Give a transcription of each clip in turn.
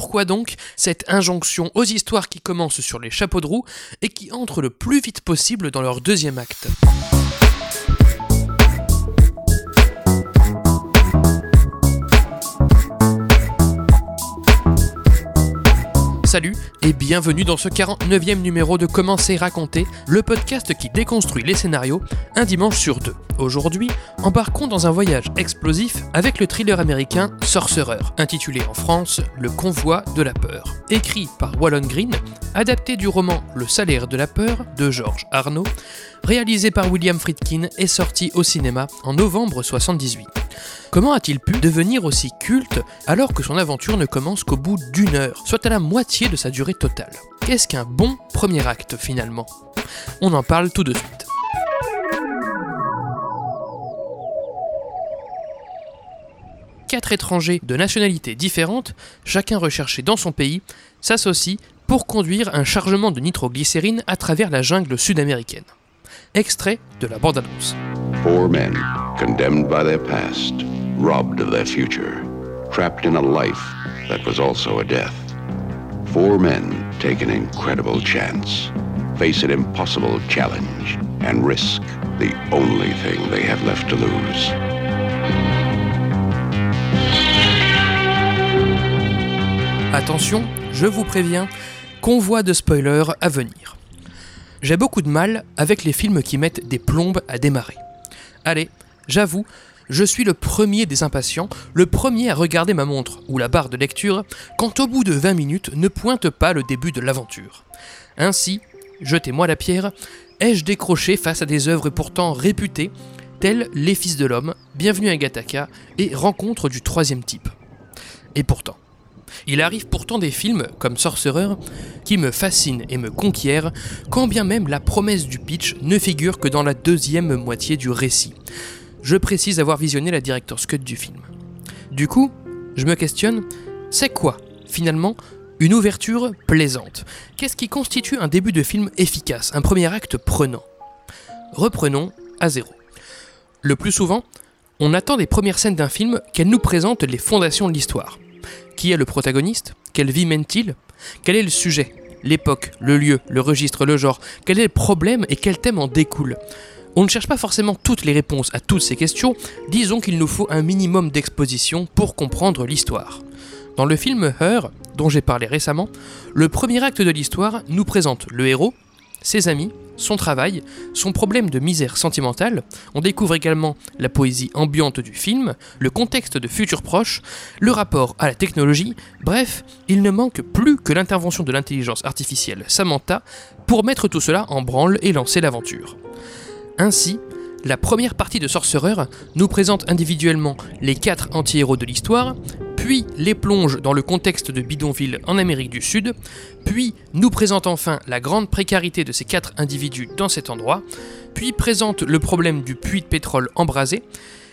Pourquoi donc cette injonction aux histoires qui commencent sur les chapeaux de roue et qui entrent le plus vite possible dans leur deuxième acte? Salut et bienvenue dans ce 49e numéro de Commencer raconter, le podcast qui déconstruit les scénarios un dimanche sur deux. Aujourd'hui, embarquons dans un voyage explosif avec le thriller américain Sorcerer, intitulé en France Le convoi de la peur. Écrit par Wallon Green, adapté du roman Le salaire de la peur de Georges Arnaud, réalisé par William Friedkin et sorti au cinéma en novembre 78. Comment a-t-il pu devenir aussi culte alors que son aventure ne commence qu'au bout d'une heure, soit à la moitié de sa durée totale? Qu'est-ce qu'un bon premier acte finalement? On en parle tout de suite. Quatre étrangers de nationalités différentes, chacun recherché dans son pays, s'associent pour conduire un chargement de nitroglycérine à travers la jungle sud-américaine. Extrait de la bande-annonce. Four men, condemned by their past, robbed of their future, trapped in a life that was also a death. Four men take an incredible chance, face an impossible challenge, and risk the only thing they have left to lose. Attention, je vous préviens, convoi de spoilers à venir. J'ai beaucoup de mal avec les films qui mettent des plombes à démarrer. Allez, j'avoue, je suis le premier des impatients, le premier à regarder ma montre ou la barre de lecture quand au bout de 20 minutes ne pointe pas le début de l'aventure. Ainsi, jetez-moi la pierre, ai-je décroché face à des œuvres pourtant réputées, telles Les Fils de l'Homme, Bienvenue à Gattaca et Rencontre du troisième type. Et pourtant, il arrive pourtant des films, comme Sorcerer, qui me fascinent et me conquièrent, quand bien même la promesse du pitch ne figure que dans la deuxième moitié du récit. Je précise avoir visionné la director's cut du film. Du coup, je me questionne, c'est quoi, finalement, une ouverture plaisante? Qu'est-ce qui constitue un début de film efficace, un premier acte prenant? Reprenons à zéro. Le plus souvent, on attend des premières scènes d'un film qu'elles nous présentent les fondations de l'histoire. Qui est le protagoniste? Quelle vie mène-t-il? Quel est le sujet? L'époque, le lieu, le registre, le genre? Quel est le problème et quel thème en découle? On ne cherche pas forcément toutes les réponses à toutes ces questions, disons qu'il nous faut un minimum d'exposition pour comprendre l'histoire. Dans le film Her, dont j'ai parlé récemment, le premier acte de l'histoire nous présente le héros, ses amis, son travail, son problème de misère sentimentale. On découvre également la poésie ambiante du film, le contexte de futurs proches, le rapport à la technologie. Bref, il ne manque plus que l'intervention de l'intelligence artificielle Samantha pour mettre tout cela en branle et lancer l'aventure. Ainsi, la première partie de Sorcerer nous présente individuellement les quatre anti-héros de l'histoire, puis les plonge dans le contexte de bidonville en Amérique du Sud, puis nous présente enfin la grande précarité de ces quatre individus dans cet endroit, puis présente le problème du puits de pétrole embrasé,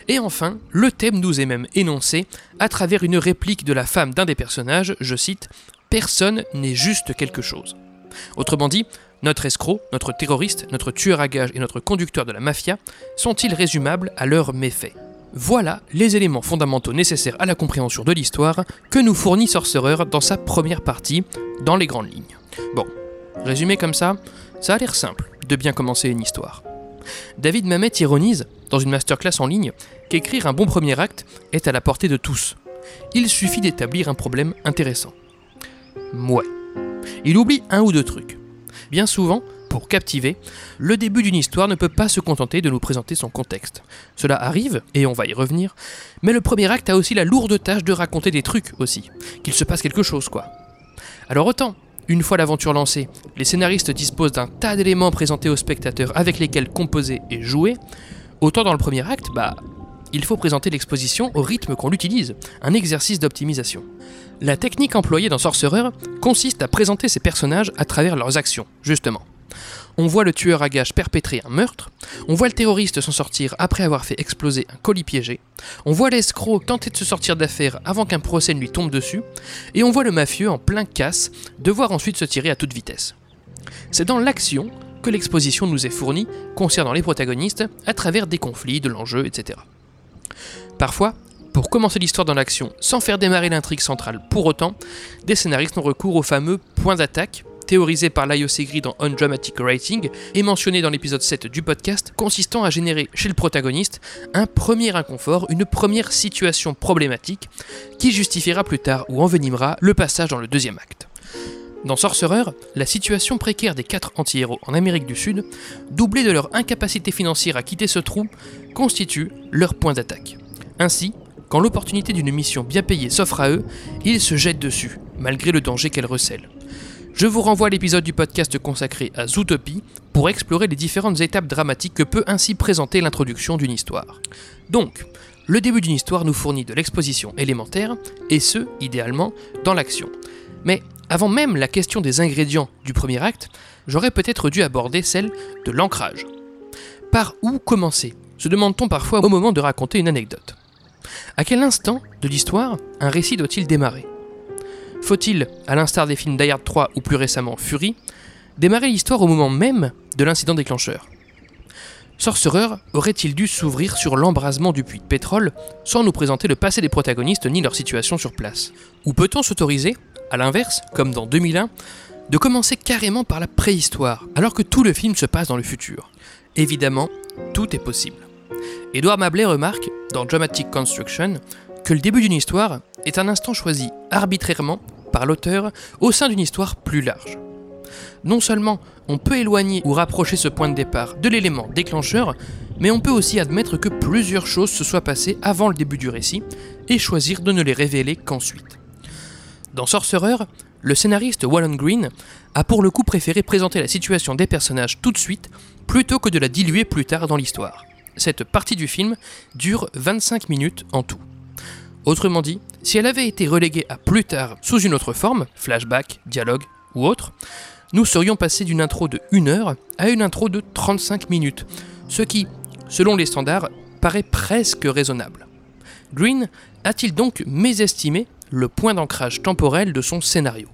et enfin, le thème nous est même énoncé à travers une réplique de la femme d'un des personnages, je cite, Personne n'est juste quelque chose. Autrement dit, notre escroc, notre terroriste, notre tueur à gages et notre conducteur de la mafia sont-ils résumables à leurs méfaits? Voilà les éléments fondamentaux nécessaires à la compréhension de l'histoire que nous fournit Sorcerer dans sa première partie, dans les grandes lignes. Bon, résumé comme ça, ça a l'air simple de bien commencer une histoire. David Mamet ironise, dans une masterclass en ligne, qu'écrire un bon premier acte est à la portée de tous. Il suffit d'établir un problème intéressant. Mouais. Il oublie un ou deux trucs. Bien souvent, pour captiver, le début d'une histoire ne peut pas se contenter de nous présenter son contexte. Cela arrive, et on va y revenir, mais le premier acte a aussi la lourde tâche de raconter des trucs aussi, qu'il se passe quelque chose quoi. Alors autant, une fois l'aventure lancée, les scénaristes disposent d'un tas d'éléments présentés aux spectateurs avec lesquels composer et jouer, autant dans le premier acte, bah, il faut présenter l'exposition au rythme qu'on l'utilise, un exercice d'optimisation. La technique employée dans Sorcerer consiste à présenter ces personnages à travers leurs actions, justement. On voit le tueur à gages perpétrer un meurtre, on voit le terroriste s'en sortir après avoir fait exploser un colis piégé, on voit l'escroc tenter de se sortir d'affaire avant qu'un procès ne lui tombe dessus, et on voit le mafieux en plein casse devoir ensuite se tirer à toute vitesse. C'est dans l'action que l'exposition nous est fournie concernant les protagonistes à travers des conflits, de l'enjeu, etc. Parfois, Pour commencer l'histoire dans l'action sans faire démarrer l'intrigue centrale pour autant, des scénaristes ont recours au fameux point d'attaque, théorisé par Laio Segri dans Undramatic Writing et mentionné dans l'épisode 7 du podcast, consistant à générer chez le protagoniste un premier inconfort, une première situation problématique qui justifiera plus tard ou envenimera le passage dans le deuxième acte. Dans Sorcerer, la situation précaire des quatre anti-héros en Amérique du Sud, doublée de leur incapacité financière à quitter ce trou, constitue leur point d'attaque. Ainsi, quand l'opportunité d'une mission bien payée s'offre à eux, ils se jettent dessus, malgré le danger qu'elle recèle. Je vous renvoie à l'épisode du podcast consacré à Zootopie pour explorer les différentes étapes dramatiques que peut ainsi présenter l'introduction d'une histoire. Donc, le début d'une histoire nous fournit de l'exposition élémentaire, et ce, idéalement, dans l'action. Mais avant même la question des ingrédients du premier acte, j'aurais peut-être dû aborder celle de l'ancrage. Par où commencer? Se demande-t-on parfois au moment de raconter une anecdote. À quel instant de l'histoire un récit doit-il démarrer? Faut-il, à l'instar des films Die 3 ou plus récemment Fury, démarrer l'histoire au moment même de l'incident déclencheur? Sorcerer aurait-il dû s'ouvrir sur l'embrasement du puits de pétrole sans nous présenter le passé des protagonistes ni leur situation sur place? Ou peut-on s'autoriser, à l'inverse, comme dans 2001, de commencer carrément par la préhistoire, alors que tout le film se passe dans le futur? Évidemment, tout est possible. Edouard Mablet remarque, dans Dramatic Construction, que le début d'une histoire est un instant choisi arbitrairement l'auteur au sein d'une histoire plus large. Non seulement on peut éloigner ou rapprocher ce point de départ de l'élément déclencheur, mais on peut aussi admettre que plusieurs choses se soient passées avant le début du récit et choisir de ne les révéler qu'ensuite. Dans Sorcerer, le scénariste Wallen Green a pour le coup préféré présenter la situation des personnages tout de suite plutôt que de la diluer plus tard dans l'histoire. Cette partie du film dure 25 minutes en tout. Autrement dit, si elle avait été reléguée à plus tard sous une autre forme, flashback, dialogue ou autre, nous serions passés d'une intro de 1 heure à une intro de 35 minutes, ce qui, selon les standards, paraît presque raisonnable. Green a-t-il donc mésestimé le point d'ancrage temporel de son scénario?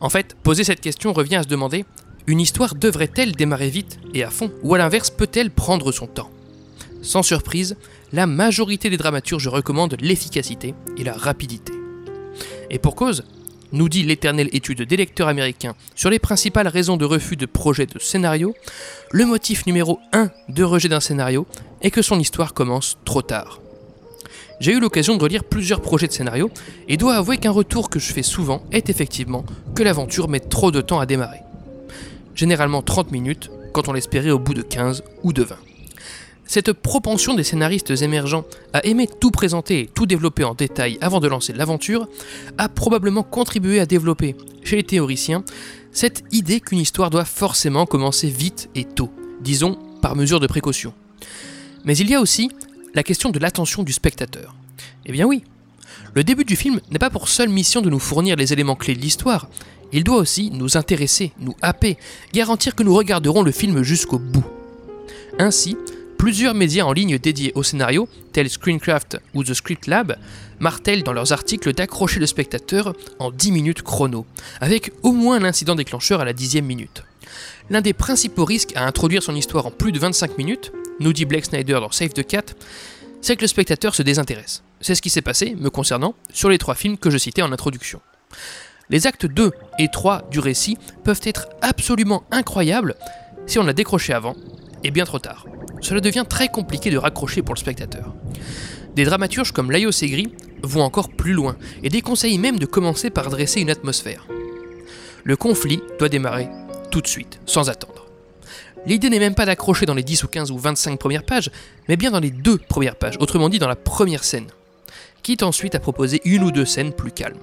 En fait, poser cette question revient à se demander une histoire devrait-elle démarrer vite et à fond, ou à l'inverse peut-elle prendre son temps? Sans surprise, la majorité des dramaturges recommandent l'efficacité et la rapidité. Et pour cause, nous dit l'éternelle étude des lecteurs américains sur les principales raisons de refus de projet de scénario, le motif numéro 1 de rejet d'un scénario est que son histoire commence trop tard. J'ai eu l'occasion de relire plusieurs projets de scénario et dois avouer qu'un retour que je fais souvent est effectivement que l'aventure met trop de temps à démarrer généralement 30 minutes, quand on l'espérait au bout de 15 ou de 20. Cette propension des scénaristes émergents à aimer tout présenter et tout développer en détail avant de lancer l'aventure a probablement contribué à développer, chez les théoriciens, cette idée qu'une histoire doit forcément commencer vite et tôt, disons par mesure de précaution. Mais il y a aussi la question de l'attention du spectateur. Eh bien oui, le début du film n'est pas pour seule mission de nous fournir les éléments clés de l'histoire, il doit aussi nous intéresser, nous happer, garantir que nous regarderons le film jusqu'au bout. Ainsi, plusieurs médias en ligne dédiés au scénario, tels Screencraft ou The Script Lab, martèlent dans leurs articles d'accrocher le spectateur en 10 minutes chrono, avec au moins l'incident déclencheur à la dixième minute. L'un des principaux risques à introduire son histoire en plus de 25 minutes, nous dit Blake Snyder dans Save the Cat, c'est que le spectateur se désintéresse. C'est ce qui s'est passé, me concernant, sur les trois films que je citais en introduction. Les actes 2 et 3 du récit peuvent être absolument incroyables si on l'a décroché avant, et bien trop tard. Cela devient très compliqué de raccrocher pour le spectateur. Des dramaturges comme Layo Segri vont encore plus loin et déconseillent même de commencer par dresser une atmosphère. Le conflit doit démarrer tout de suite, sans attendre. L'idée n'est même pas d'accrocher dans les 10 ou 15 ou 25 premières pages, mais bien dans les deux premières pages, autrement dit dans la première scène, quitte ensuite à proposer une ou deux scènes plus calmes.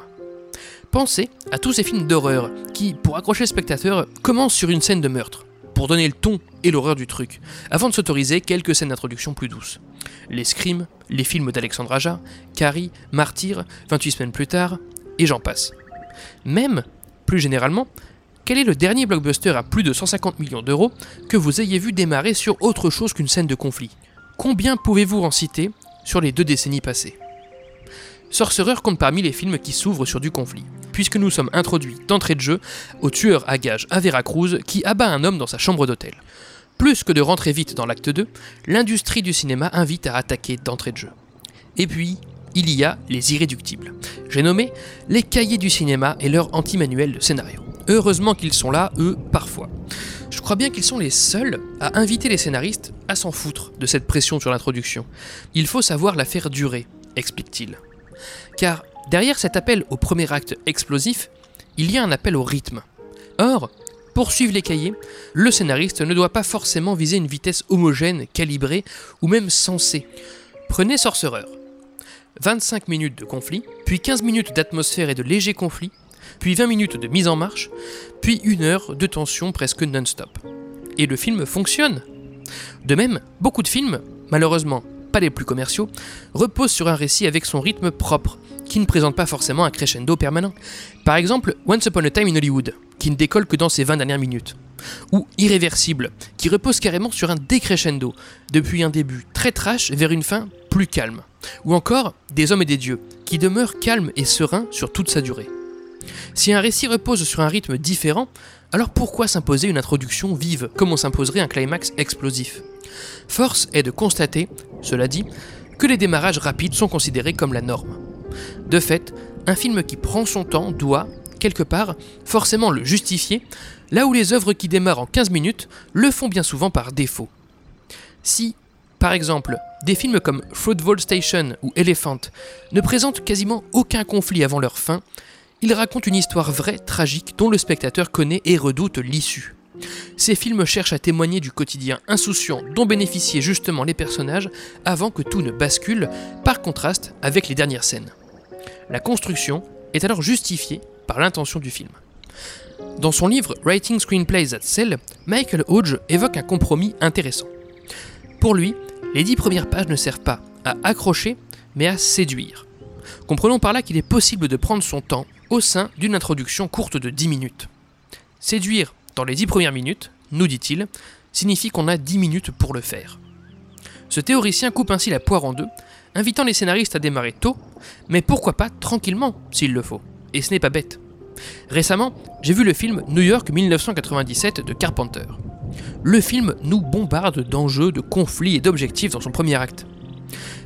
Pensez à tous ces films d'horreur qui, pour accrocher le spectateur, commencent sur une scène de meurtre, pour donner le ton et l'horreur du truc, avant de s'autoriser quelques scènes d'introduction plus douces. Les Scream, les films d'Alexandre Aja, Carrie, Martyr, 28 semaines plus tard, et j'en passe. Même, plus généralement, quel est le dernier blockbuster à plus de 150 millions d'euros que vous ayez vu démarrer sur autre chose qu'une scène de conflit? Combien pouvez-vous en citer sur les deux décennies passées? Sorcerer compte parmi les films qui s'ouvrent sur du conflit puisque nous sommes introduits d'entrée de jeu au tueur à gages à Veracruz qui abat un homme dans sa chambre d'hôtel. Plus que de rentrer vite dans l'acte 2, l'industrie du cinéma invite à attaquer d'entrée de jeu. Et puis, il y a les irréductibles. J'ai nommé les cahiers du cinéma et leur anti-manuel de scénario. Heureusement qu'ils sont là, eux, parfois. Je crois bien qu'ils sont les seuls à inviter les scénaristes à s'en foutre de cette pression sur l'introduction. Il faut savoir la faire durer, explique-t-il. Car derrière cet appel au premier acte explosif, il y a un appel au rythme. Or, pour suivre les cahiers, le scénariste ne doit pas forcément viser une vitesse homogène, calibrée ou même sensée. Prenez Sorcerer. 25 minutes de conflit, puis 15 minutes d'atmosphère et de léger conflit, puis 20 minutes de mise en marche, puis une heure de tension presque non-stop. Et le film fonctionne. De même, beaucoup de films, malheureusement pas les plus commerciaux, reposent sur un récit avec son rythme propre, qui ne présente pas forcément un crescendo permanent. Par exemple, Once Upon a Time in Hollywood, qui ne décolle que dans ses 20 dernières minutes. Ou Irréversible, qui repose carrément sur un décrescendo, depuis un début très trash vers une fin plus calme. Ou encore Des Hommes et des Dieux, qui demeure calme et serein sur toute sa durée. Si un récit repose sur un rythme différent, alors pourquoi s'imposer une introduction vive comme on s'imposerait un climax explosif? Force est de constater, cela dit, que les démarrages rapides sont considérés comme la norme. De fait, un film qui prend son temps doit, quelque part, forcément le justifier, là où les œuvres qui démarrent en 15 minutes le font bien souvent par défaut. Si, par exemple, des films comme Fruitvale Station ou Elephant ne présentent quasiment aucun conflit avant leur fin, ils racontent une histoire vraie, tragique, dont le spectateur connaît et redoute l'issue. Ces films cherchent à témoigner du quotidien insouciant dont bénéficiaient justement les personnages avant que tout ne bascule, par contraste avec les dernières scènes. La construction est alors justifiée par l'intention du film. Dans son livre Writing Screenplays at Cell, Michael Hodge évoque un compromis intéressant. Pour lui, les dix premières pages ne servent pas à accrocher, mais à séduire. Comprenons par là qu'il est possible de prendre son temps au sein d'une introduction courte de 10 minutes. Séduire dans les 10 premières minutes, nous dit-il, signifie qu'on a 10 minutes pour le faire. Ce théoricien coupe ainsi la poire en deux, invitant les scénaristes à démarrer tôt, mais pourquoi pas tranquillement s'il le faut. Et ce n'est pas bête. Récemment, j'ai vu le film New York 1997 de Carpenter. Le film nous bombarde d'enjeux, de conflits et d'objectifs dans son premier acte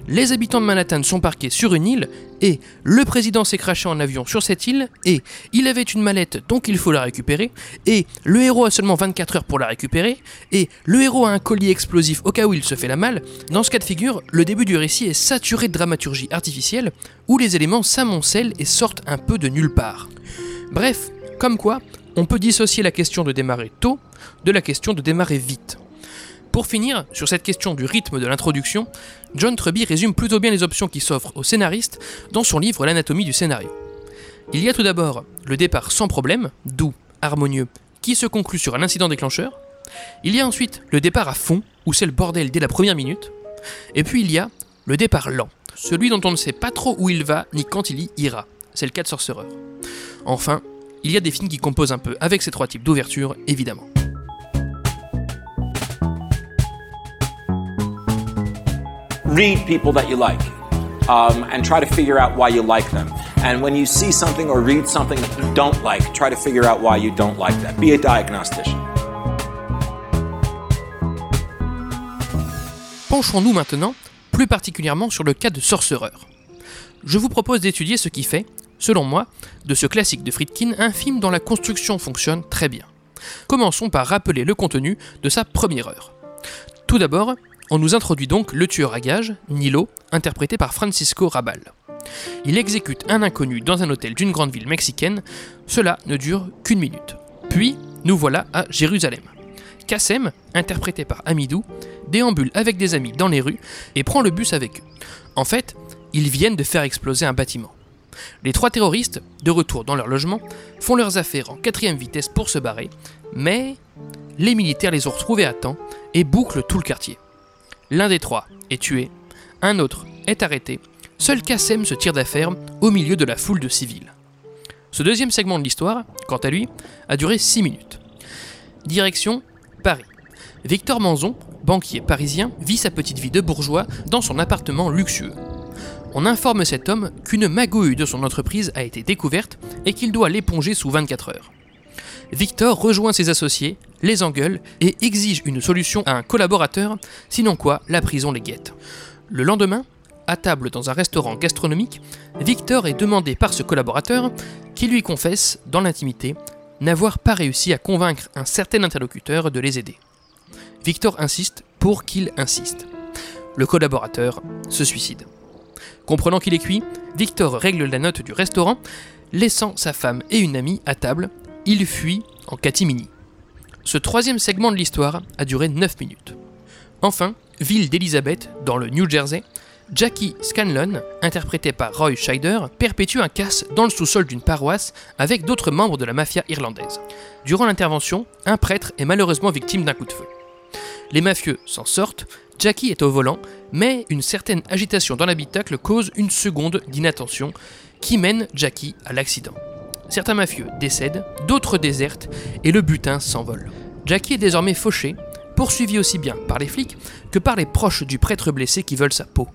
les habitants de Manhattan sont parqués sur une île, et le président s'est craché en avion sur cette île, et il avait une mallette donc il faut la récupérer, et le héros a seulement 24 heures pour la récupérer, et le héros a un collier explosif au cas où il se fait la malle. Dans ce cas de figure, le début du récit est saturé de dramaturgie artificielle, où les éléments s'amoncellent et sortent un peu de nulle part. Bref, comme quoi, on peut dissocier la question de démarrer tôt de la question de démarrer vite. Pour finir, sur cette question du rythme de l'introduction, John Truby résume plutôt bien les options qui s'offrent aux scénaristes dans son livre L'anatomie du scénario. Il y a tout d'abord le départ sans problème, doux, harmonieux, qui se conclut sur un incident déclencheur. Il y a ensuite le départ à fond, où c'est le bordel dès la première minute. Et puis il y a le départ lent, celui dont on ne sait pas trop où il va ni quand il y ira. C'est le cas de Sorcerer. Enfin, il y a des films qui composent un peu avec ces trois types d'ouverture, évidemment. Read people that you like um, and try to figure out why you like them. And when you see something or read something that you don't like, try to figure out why you don't like that. Be a diagnostician. Penchons-nous maintenant plus particulièrement sur le cas de Sorcerer. Je vous propose d'étudier ce qui fait, selon moi, de ce classique de Friedkin un film dont la construction fonctionne très bien. Commençons par rappeler le contenu de sa première heure. Tout d'abord, on nous introduit donc le tueur à gages, Nilo, interprété par Francisco Rabal. Il exécute un inconnu dans un hôtel d'une grande ville mexicaine, cela ne dure qu'une minute. Puis, nous voilà à Jérusalem. Kassem, interprété par Amidou, déambule avec des amis dans les rues et prend le bus avec eux. En fait, ils viennent de faire exploser un bâtiment. Les trois terroristes, de retour dans leur logement, font leurs affaires en quatrième vitesse pour se barrer, mais les militaires les ont retrouvés à temps et bouclent tout le quartier. L'un des trois est tué, un autre est arrêté, seul Kassem se tire d'affaire au milieu de la foule de civils. Ce deuxième segment de l'histoire, quant à lui, a duré 6 minutes. Direction Paris. Victor Manzon, banquier parisien, vit sa petite vie de bourgeois dans son appartement luxueux. On informe cet homme qu'une magouille de son entreprise a été découverte et qu'il doit l'éponger sous 24 heures. Victor rejoint ses associés, les engueule et exige une solution à un collaborateur, sinon quoi, la prison les guette. Le lendemain, à table dans un restaurant gastronomique, Victor est demandé par ce collaborateur qui lui confesse, dans l'intimité, n'avoir pas réussi à convaincre un certain interlocuteur de les aider. Victor insiste pour qu'il insiste. Le collaborateur se suicide. Comprenant qu'il est cuit, Victor règle la note du restaurant, laissant sa femme et une amie à table. Il fuit en catimini. Ce troisième segment de l'histoire a duré 9 minutes. Enfin, ville d'Elizabeth, dans le New Jersey, Jackie Scanlon, interprété par Roy Scheider, perpétue un casse dans le sous-sol d'une paroisse avec d'autres membres de la mafia irlandaise. Durant l'intervention, un prêtre est malheureusement victime d'un coup de feu. Les mafieux s'en sortent, Jackie est au volant, mais une certaine agitation dans l'habitacle cause une seconde d'inattention qui mène Jackie à l'accident. Certains mafieux décèdent, d'autres désertent et le butin s'envole. Jackie est désormais fauché, poursuivi aussi bien par les flics que par les proches du prêtre blessé qui veulent sa peau.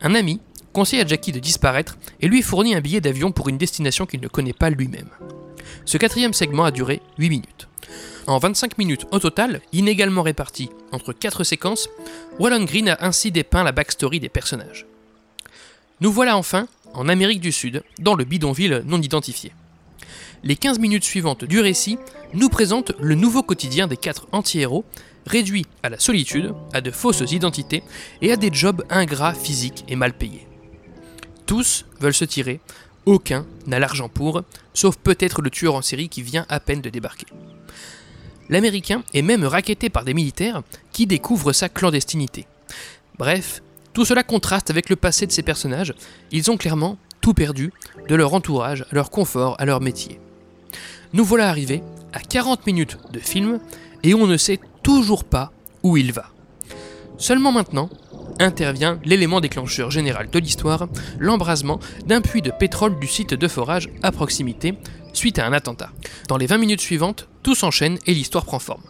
Un ami conseille à Jackie de disparaître et lui fournit un billet d'avion pour une destination qu'il ne connaît pas lui-même. Ce quatrième segment a duré 8 minutes. En 25 minutes au total, inégalement réparties entre 4 séquences, Wallon Green a ainsi dépeint la backstory des personnages. Nous voilà enfin en Amérique du Sud, dans le bidonville non identifié. Les 15 minutes suivantes du récit nous présentent le nouveau quotidien des quatre anti-héros, réduits à la solitude, à de fausses identités et à des jobs ingrats physiques et mal payés. Tous veulent se tirer, aucun n'a l'argent pour, sauf peut-être le tueur en série qui vient à peine de débarquer. L'Américain est même raquetté par des militaires qui découvrent sa clandestinité. Bref, tout cela contraste avec le passé de ces personnages, ils ont clairement tout perdu, de leur entourage, leur confort, à leur métier. Nous voilà arrivés à 40 minutes de film et on ne sait toujours pas où il va. Seulement maintenant intervient l'élément déclencheur général de l'histoire, l'embrasement d'un puits de pétrole du site de forage à proximité suite à un attentat. Dans les 20 minutes suivantes, tout s'enchaîne et l'histoire prend forme.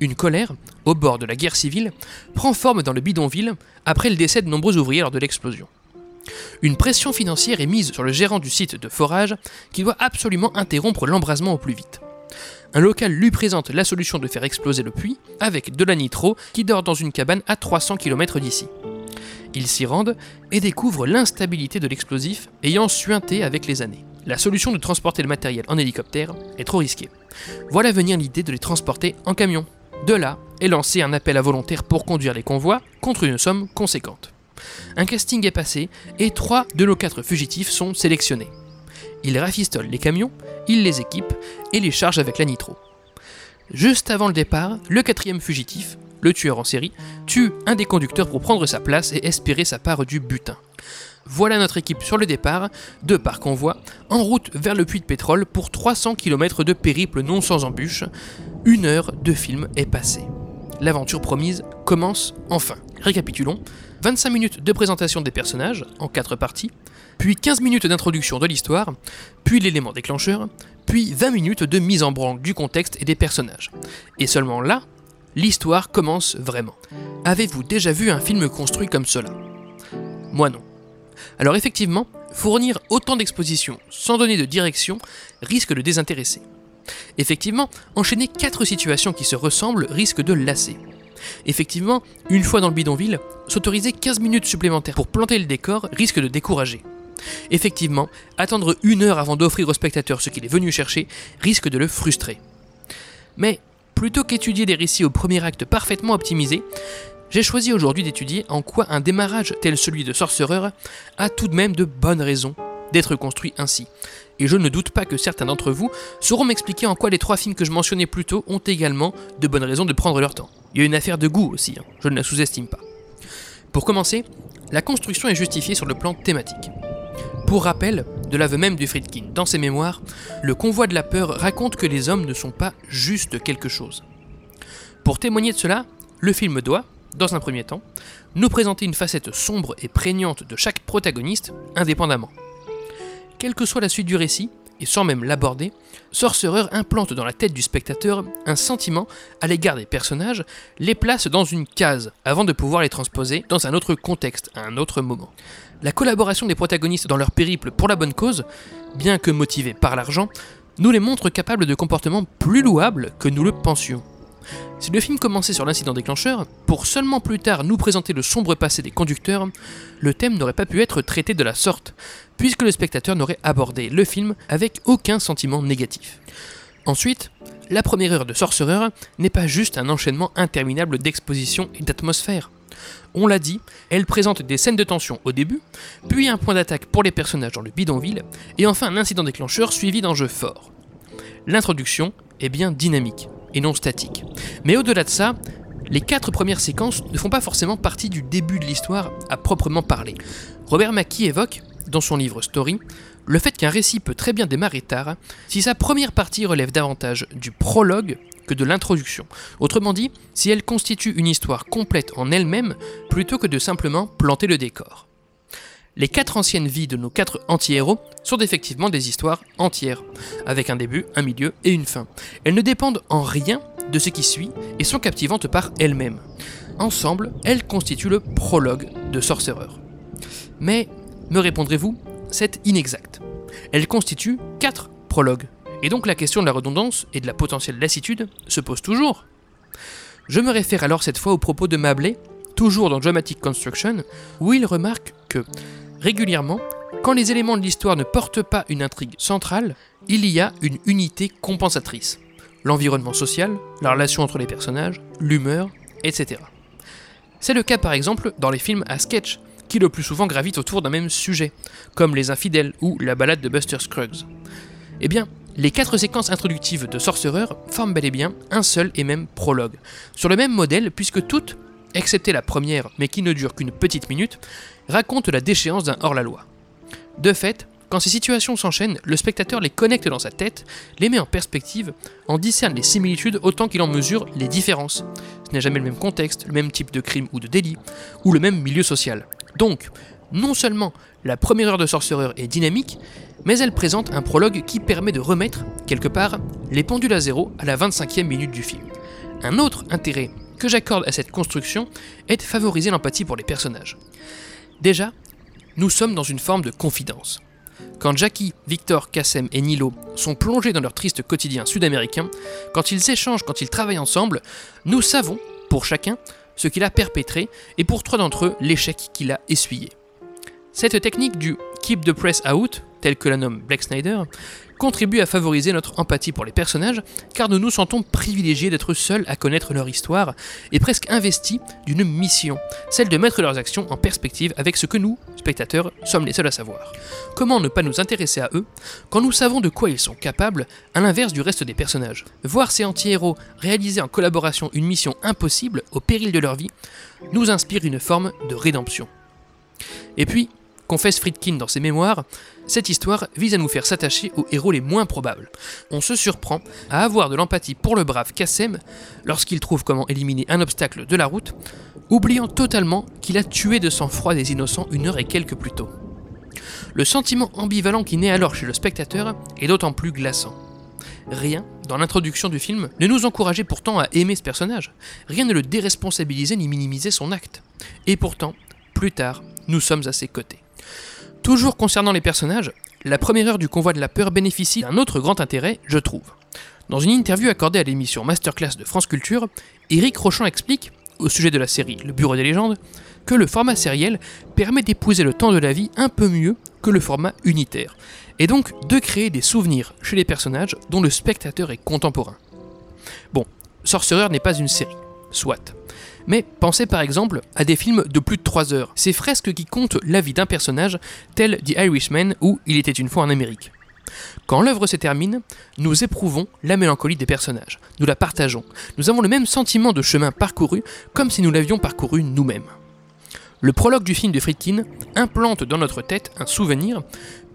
Une colère, au bord de la guerre civile, prend forme dans le bidonville après le décès de nombreux ouvriers lors de l'explosion. Une pression financière est mise sur le gérant du site de forage qui doit absolument interrompre l'embrasement au plus vite. Un local lui présente la solution de faire exploser le puits avec de la nitro qui dort dans une cabane à 300 km d'ici. Ils s'y rendent et découvrent l'instabilité de l'explosif ayant suinté avec les années. La solution de transporter le matériel en hélicoptère est trop risquée. Voilà venir l'idée de les transporter en camion. De là est lancé un appel à volontaires pour conduire les convois contre une somme conséquente. Un casting est passé et trois de nos quatre fugitifs sont sélectionnés. Ils rafistolent les camions, ils les équipent et les chargent avec la nitro. Juste avant le départ, le quatrième fugitif, le tueur en série, tue un des conducteurs pour prendre sa place et espérer sa part du butin. Voilà notre équipe sur le départ, deux par convoi, en route vers le puits de pétrole pour 300 km de périple non sans embûches. Une heure de film est passée. L'aventure promise commence enfin. Récapitulons 25 minutes de présentation des personnages en quatre parties, puis 15 minutes d'introduction de l'histoire, puis l'élément déclencheur, puis 20 minutes de mise en branle du contexte et des personnages. Et seulement là, l'histoire commence vraiment. Avez-vous déjà vu un film construit comme cela? Moi non. Alors effectivement, fournir autant d'expositions sans donner de direction risque de désintéresser. Effectivement, enchaîner quatre situations qui se ressemblent risque de lasser. Effectivement, une fois dans le bidonville, s'autoriser 15 minutes supplémentaires pour planter le décor risque de décourager. Effectivement, attendre une heure avant d'offrir au spectateur ce qu'il est venu chercher risque de le frustrer. Mais, plutôt qu'étudier des récits au premier acte parfaitement optimisés, j'ai choisi aujourd'hui d'étudier en quoi un démarrage tel celui de Sorcerer a tout de même de bonnes raisons d'être construit ainsi. Et je ne doute pas que certains d'entre vous sauront m'expliquer en quoi les trois films que je mentionnais plus tôt ont également de bonnes raisons de prendre leur temps. Il y a une affaire de goût aussi, hein. je ne la sous-estime pas. Pour commencer, la construction est justifiée sur le plan thématique. Pour rappel, de l'aveu même du Friedkin dans ses mémoires, le convoi de la peur raconte que les hommes ne sont pas juste quelque chose. Pour témoigner de cela, le film doit, dans un premier temps, nous présenter une facette sombre et prégnante de chaque protagoniste, indépendamment. Quelle que soit la suite du récit, et sans même l'aborder, Sorcerer implante dans la tête du spectateur un sentiment à l'égard des personnages, les place dans une case avant de pouvoir les transposer dans un autre contexte, à un autre moment. La collaboration des protagonistes dans leur périple pour la bonne cause, bien que motivée par l'argent, nous les montre capables de comportements plus louables que nous le pensions. Si le film commençait sur l'incident déclencheur, pour seulement plus tard nous présenter le sombre passé des conducteurs, le thème n'aurait pas pu être traité de la sorte, puisque le spectateur n'aurait abordé le film avec aucun sentiment négatif. Ensuite, la première heure de Sorcerer n'est pas juste un enchaînement interminable d'exposition et d'atmosphère. On l'a dit, elle présente des scènes de tension au début, puis un point d'attaque pour les personnages dans le bidonville, et enfin un incident déclencheur suivi d'enjeux forts. L'introduction est bien dynamique et non statique. Mais au-delà de ça, les quatre premières séquences ne font pas forcément partie du début de l'histoire à proprement parler. Robert Mackie évoque, dans son livre Story, le fait qu'un récit peut très bien démarrer tard si sa première partie relève davantage du prologue que de l'introduction. Autrement dit, si elle constitue une histoire complète en elle-même plutôt que de simplement planter le décor. Les quatre anciennes vies de nos quatre anti-héros sont effectivement des histoires entières, avec un début, un milieu et une fin. Elles ne dépendent en rien de ce qui suit et sont captivantes par elles-mêmes. Ensemble, elles constituent le prologue de Sorcerer. Mais, me répondrez-vous, c'est inexact. Elles constituent quatre prologues, et donc la question de la redondance et de la potentielle lassitude se pose toujours. Je me réfère alors cette fois aux propos de Mabley, toujours dans Dramatic Construction, où il remarque que, régulièrement, quand les éléments de l'histoire ne portent pas une intrigue centrale, il y a une unité compensatrice. L'environnement social, la relation entre les personnages, l'humeur, etc. C'est le cas par exemple dans les films à sketch, qui le plus souvent gravitent autour d'un même sujet, comme Les Infidèles ou La balade de Buster Scruggs. Eh bien, les quatre séquences introductives de Sorcerer forment bel et bien un seul et même prologue, sur le même modèle puisque toutes, excepté la première mais qui ne dure qu'une petite minute, racontent la déchéance d'un hors-la-loi. De fait, quand ces situations s'enchaînent, le spectateur les connecte dans sa tête, les met en perspective, en discerne les similitudes autant qu'il en mesure les différences. Ce n'est jamais le même contexte, le même type de crime ou de délit, ou le même milieu social. Donc, non seulement la première heure de Sorcerer est dynamique, mais elle présente un prologue qui permet de remettre, quelque part, les pendules à zéro à la 25e minute du film. Un autre intérêt que j'accorde à cette construction est de favoriser l'empathie pour les personnages. Déjà, nous sommes dans une forme de confidence. Quand Jackie, Victor, Kassem et Nilo sont plongés dans leur triste quotidien sud-américain, quand ils échangent, quand ils travaillent ensemble, nous savons, pour chacun, ce qu'il a perpétré et pour trois d'entre eux, l'échec qu'il a essuyé. Cette technique du Keep the Press Out, tel que la nomme Black Snyder, contribue à favoriser notre empathie pour les personnages, car nous nous sentons privilégiés d'être seuls à connaître leur histoire et presque investis d'une mission, celle de mettre leurs actions en perspective avec ce que nous, spectateurs, sommes les seuls à savoir. Comment ne pas nous intéresser à eux quand nous savons de quoi ils sont capables, à l'inverse du reste des personnages? Voir ces anti-héros réaliser en collaboration une mission impossible au péril de leur vie nous inspire une forme de rédemption. Et puis, confesse Friedkin dans ses mémoires, cette histoire vise à nous faire s'attacher aux héros les moins probables. On se surprend à avoir de l'empathie pour le brave Kassem lorsqu'il trouve comment éliminer un obstacle de la route, oubliant totalement qu'il a tué de sang-froid des innocents une heure et quelques plus tôt. Le sentiment ambivalent qui naît alors chez le spectateur est d'autant plus glaçant. Rien, dans l'introduction du film, ne nous encourageait pourtant à aimer ce personnage. Rien ne le déresponsabilisait ni minimisait son acte. Et pourtant, plus tard, nous sommes à ses côtés. Toujours concernant les personnages, la première heure du convoi de la peur bénéficie d'un autre grand intérêt, je trouve. Dans une interview accordée à l'émission Masterclass de France Culture, Eric Rochon explique, au sujet de la série Le Bureau des légendes, que le format sériel permet d'épouser le temps de la vie un peu mieux que le format unitaire, et donc de créer des souvenirs chez les personnages dont le spectateur est contemporain. Bon, Sorcerer n'est pas une série, soit. Mais pensez par exemple à des films de plus de 3 heures, ces fresques qui comptent la vie d'un personnage, tel The Irishman ou Il était une fois en Amérique. Quand l'œuvre se termine, nous éprouvons la mélancolie des personnages, nous la partageons, nous avons le même sentiment de chemin parcouru comme si nous l'avions parcouru nous-mêmes. Le prologue du film de Friedkin implante dans notre tête un souvenir,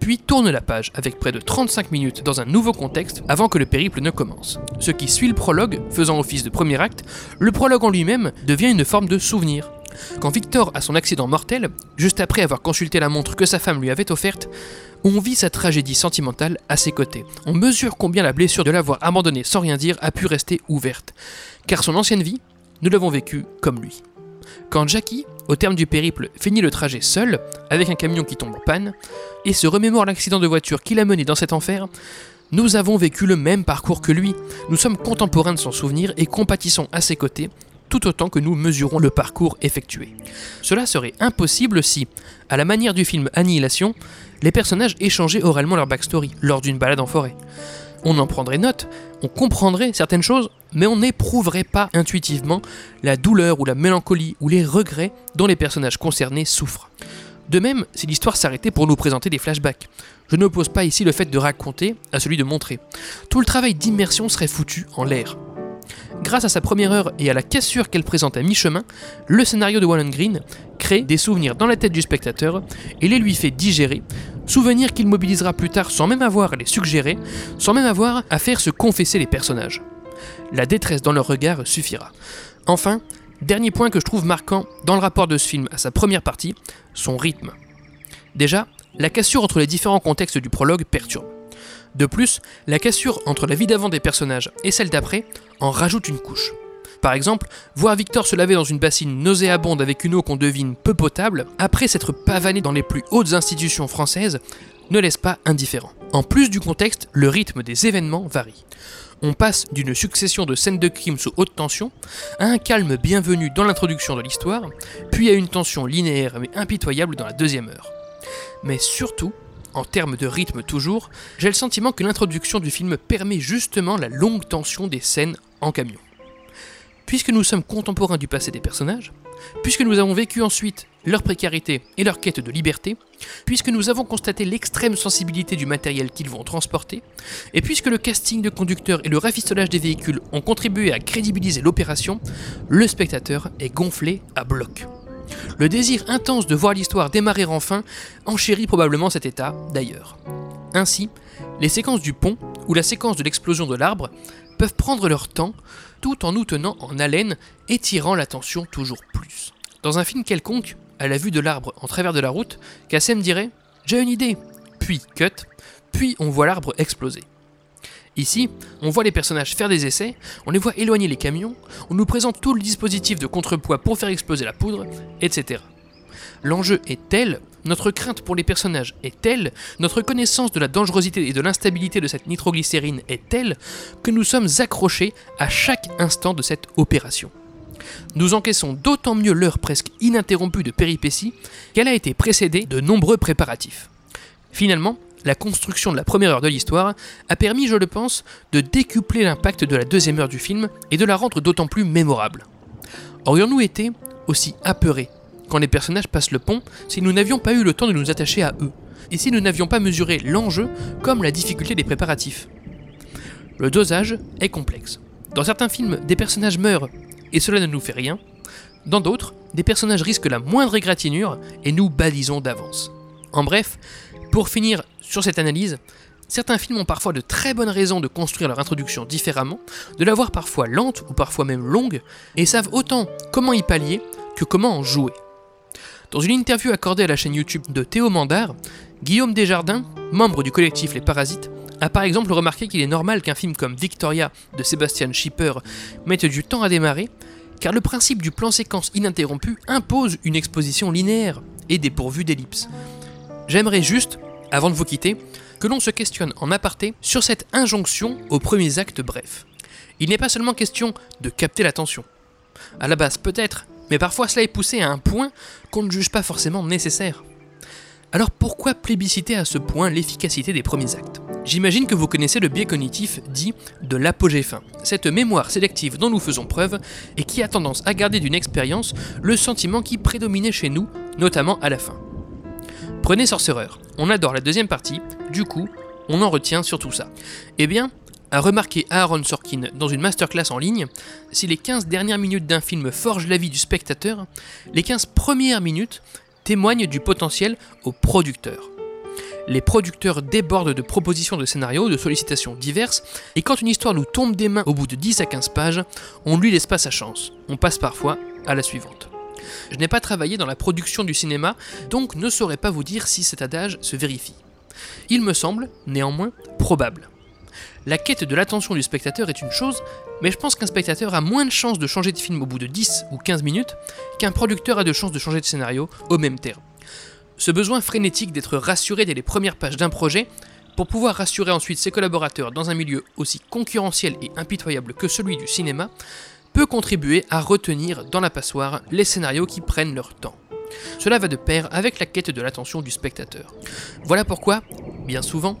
puis tourne la page avec près de 35 minutes dans un nouveau contexte avant que le périple ne commence. Ce qui suit le prologue, faisant office de premier acte, le prologue en lui-même devient une forme de souvenir. Quand Victor a son accident mortel, juste après avoir consulté la montre que sa femme lui avait offerte, on vit sa tragédie sentimentale à ses côtés. On mesure combien la blessure de l'avoir abandonné sans rien dire a pu rester ouverte. Car son ancienne vie, nous l'avons vécue comme lui. Quand Jackie, au terme du périple, finit le trajet seul, avec un camion qui tombe en panne, et se remémore l'accident de voiture qui l'a mené dans cet enfer, Nous avons vécu le même parcours que lui, nous sommes contemporains de son souvenir et compatissons à ses côtés, tout autant que nous mesurons le parcours effectué. Cela serait impossible si, à la manière du film Annihilation, les personnages échangeaient oralement leur backstory lors d'une balade en forêt. On en prendrait note, on comprendrait certaines choses, mais on n'éprouverait pas intuitivement la douleur ou la mélancolie ou les regrets dont les personnages concernés souffrent. De même, si l'histoire s'arrêtait pour nous présenter des flashbacks, je n'oppose pas ici le fait de raconter à celui de montrer. Tout le travail d'immersion serait foutu en l'air. Grâce à sa première heure et à la cassure qu'elle présente à mi-chemin, le scénario de Wallen Green des souvenirs dans la tête du spectateur et les lui fait digérer, souvenirs qu'il mobilisera plus tard sans même avoir à les suggérer, sans même avoir à faire se confesser les personnages. La détresse dans leur regard suffira. Enfin, dernier point que je trouve marquant dans le rapport de ce film à sa première partie, son rythme. Déjà, la cassure entre les différents contextes du prologue perturbe. De plus, la cassure entre la vie d'avant des personnages et celle d'après en rajoute une couche. Par exemple, voir Victor se laver dans une bassine nauséabonde avec une eau qu'on devine peu potable, après s'être pavané dans les plus hautes institutions françaises, ne laisse pas indifférent. En plus du contexte, le rythme des événements varie. On passe d'une succession de scènes de crime sous haute tension à un calme bienvenu dans l'introduction de l'histoire, puis à une tension linéaire mais impitoyable dans la deuxième heure. Mais surtout, en termes de rythme toujours, j'ai le sentiment que l'introduction du film permet justement la longue tension des scènes en camion. Puisque nous sommes contemporains du passé des personnages, puisque nous avons vécu ensuite leur précarité et leur quête de liberté, puisque nous avons constaté l'extrême sensibilité du matériel qu'ils vont transporter, et puisque le casting de conducteurs et le rafistolage des véhicules ont contribué à crédibiliser l'opération, le spectateur est gonflé à bloc. Le désir intense de voir l'histoire démarrer enfin enchérit probablement cet état d'ailleurs. Ainsi, les séquences du pont ou la séquence de l'explosion de l'arbre peuvent prendre leur temps tout en nous tenant en haleine et tirant l'attention toujours plus. Dans un film quelconque, à la vue de l'arbre en travers de la route, Kassem dirait J'ai une idée, puis cut, puis on voit l'arbre exploser. Ici, on voit les personnages faire des essais, on les voit éloigner les camions, on nous présente tout le dispositif de contrepoids pour faire exploser la poudre, etc. L'enjeu est tel, notre crainte pour les personnages est telle, notre connaissance de la dangerosité et de l'instabilité de cette nitroglycérine est telle, que nous sommes accrochés à chaque instant de cette opération. Nous encaissons d'autant mieux l'heure presque ininterrompue de péripéties qu'elle a été précédée de nombreux préparatifs. Finalement, la construction de la première heure de l'histoire a permis, je le pense, de décupler l'impact de la deuxième heure du film et de la rendre d'autant plus mémorable. Aurions-nous été aussi apeurés quand les personnages passent le pont si nous n'avions pas eu le temps de nous attacher à eux et si nous n'avions pas mesuré l'enjeu comme la difficulté des préparatifs Le dosage est complexe. Dans certains films, des personnages meurent et cela ne nous fait rien. Dans d'autres, des personnages risquent la moindre égratignure et nous balisons d'avance. En bref, pour finir sur cette analyse, certains films ont parfois de très bonnes raisons de construire leur introduction différemment, de la voir parfois lente ou parfois même longue, et savent autant comment y pallier que comment en jouer. Dans une interview accordée à la chaîne YouTube de Théo Mandar, Guillaume Desjardins, membre du collectif Les Parasites, a par exemple remarqué qu'il est normal qu'un film comme Victoria de Sebastian Schipper mette du temps à démarrer, car le principe du plan séquence ininterrompu impose une exposition linéaire et dépourvue d'ellipses. J'aimerais juste, avant de vous quitter, que l'on se questionne en aparté sur cette injonction aux premiers actes brefs. Il n'est pas seulement question de capter l'attention. À la base peut-être, mais parfois cela est poussé à un point qu'on ne juge pas forcément nécessaire. Alors pourquoi plébisciter à ce point l'efficacité des premiers actes? J'imagine que vous connaissez le biais cognitif dit de l'apogée fin, cette mémoire sélective dont nous faisons preuve et qui a tendance à garder d'une expérience le sentiment qui prédominait chez nous, notamment à la fin. Prenez Sorcerer, on adore la deuxième partie, du coup, on en retient surtout ça. Eh bien, a remarqué Aaron Sorkin dans une masterclass en ligne, si les 15 dernières minutes d'un film forgent la vie du spectateur, les 15 premières minutes témoignent du potentiel au producteur. Les producteurs débordent de propositions de scénarios, de sollicitations diverses, et quand une histoire nous tombe des mains au bout de 10 à 15 pages, on lui laisse pas sa chance. On passe parfois à la suivante. Je n'ai pas travaillé dans la production du cinéma, donc ne saurais pas vous dire si cet adage se vérifie. Il me semble, néanmoins, probable. La quête de l'attention du spectateur est une chose, mais je pense qu'un spectateur a moins de chances de changer de film au bout de 10 ou 15 minutes qu'un producteur a de chances de changer de scénario au même terme. Ce besoin frénétique d'être rassuré dès les premières pages d'un projet pour pouvoir rassurer ensuite ses collaborateurs dans un milieu aussi concurrentiel et impitoyable que celui du cinéma, peut contribuer à retenir dans la passoire les scénarios qui prennent leur temps. Cela va de pair avec la quête de l'attention du spectateur. Voilà pourquoi, bien souvent,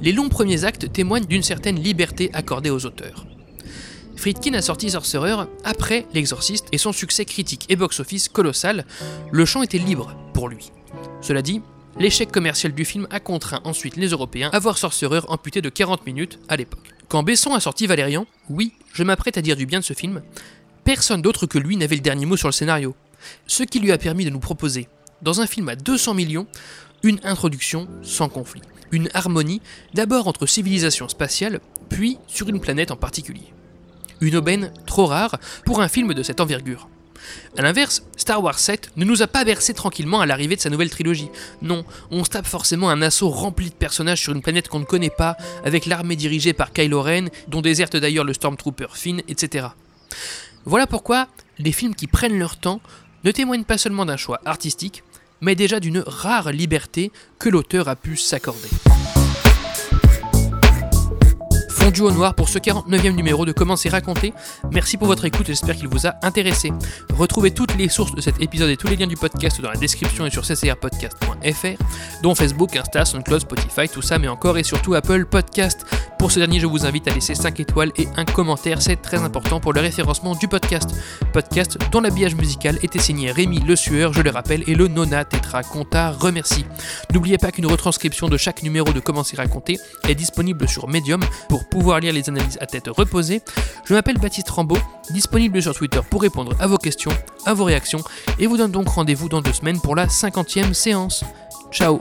les longs premiers actes témoignent d'une certaine liberté accordée aux auteurs. Friedkin a sorti Sorcerer après L'Exorciste et son succès critique et box-office colossal, le champ était libre pour lui. Cela dit, l'échec commercial du film a contraint ensuite les Européens à voir Sorcerer amputé de 40 minutes à l'époque. Quand Besson a sorti Valérian, oui, je m'apprête à dire du bien de ce film, personne d'autre que lui n'avait le dernier mot sur le scénario. Ce qui lui a permis de nous proposer, dans un film à 200 millions, une introduction sans conflit. Une harmonie d'abord entre civilisations spatiales, puis sur une planète en particulier. Une aubaine trop rare pour un film de cette envergure. A l'inverse, Star Wars 7 ne nous a pas bercé tranquillement à l'arrivée de sa nouvelle trilogie. Non, on se tape forcément un assaut rempli de personnages sur une planète qu'on ne connaît pas, avec l'armée dirigée par Kylo Ren, dont déserte d'ailleurs le Stormtrooper Finn, etc. Voilà pourquoi les films qui prennent leur temps ne témoignent pas seulement d'un choix artistique, mais déjà d'une rare liberté que l'auteur a pu s'accorder fondu au noir pour ce 49e numéro de Comment c'est raconté. Merci pour votre écoute, j'espère qu'il vous a intéressé. Retrouvez toutes les sources de cet épisode et tous les liens du podcast dans la description et sur ccrpodcast.fr, dont Facebook, Insta, SoundCloud, Spotify, tout ça, mais encore et surtout Apple Podcast. Pour ce dernier, je vous invite à laisser 5 étoiles et un commentaire, c'est très important pour le référencement du podcast. Podcast dont l'habillage musical était signé Rémi Le Sueur, je le rappelle, et le Nona Tetra Conta remercie. N'oubliez pas qu'une retranscription de chaque numéro de Comment c'est raconté est disponible sur Medium pour pouvoir lire les analyses à tête reposée. Je m'appelle Baptiste Rambaud, disponible sur Twitter pour répondre à vos questions, à vos réactions, et vous donne donc rendez-vous dans deux semaines pour la 50e séance. Ciao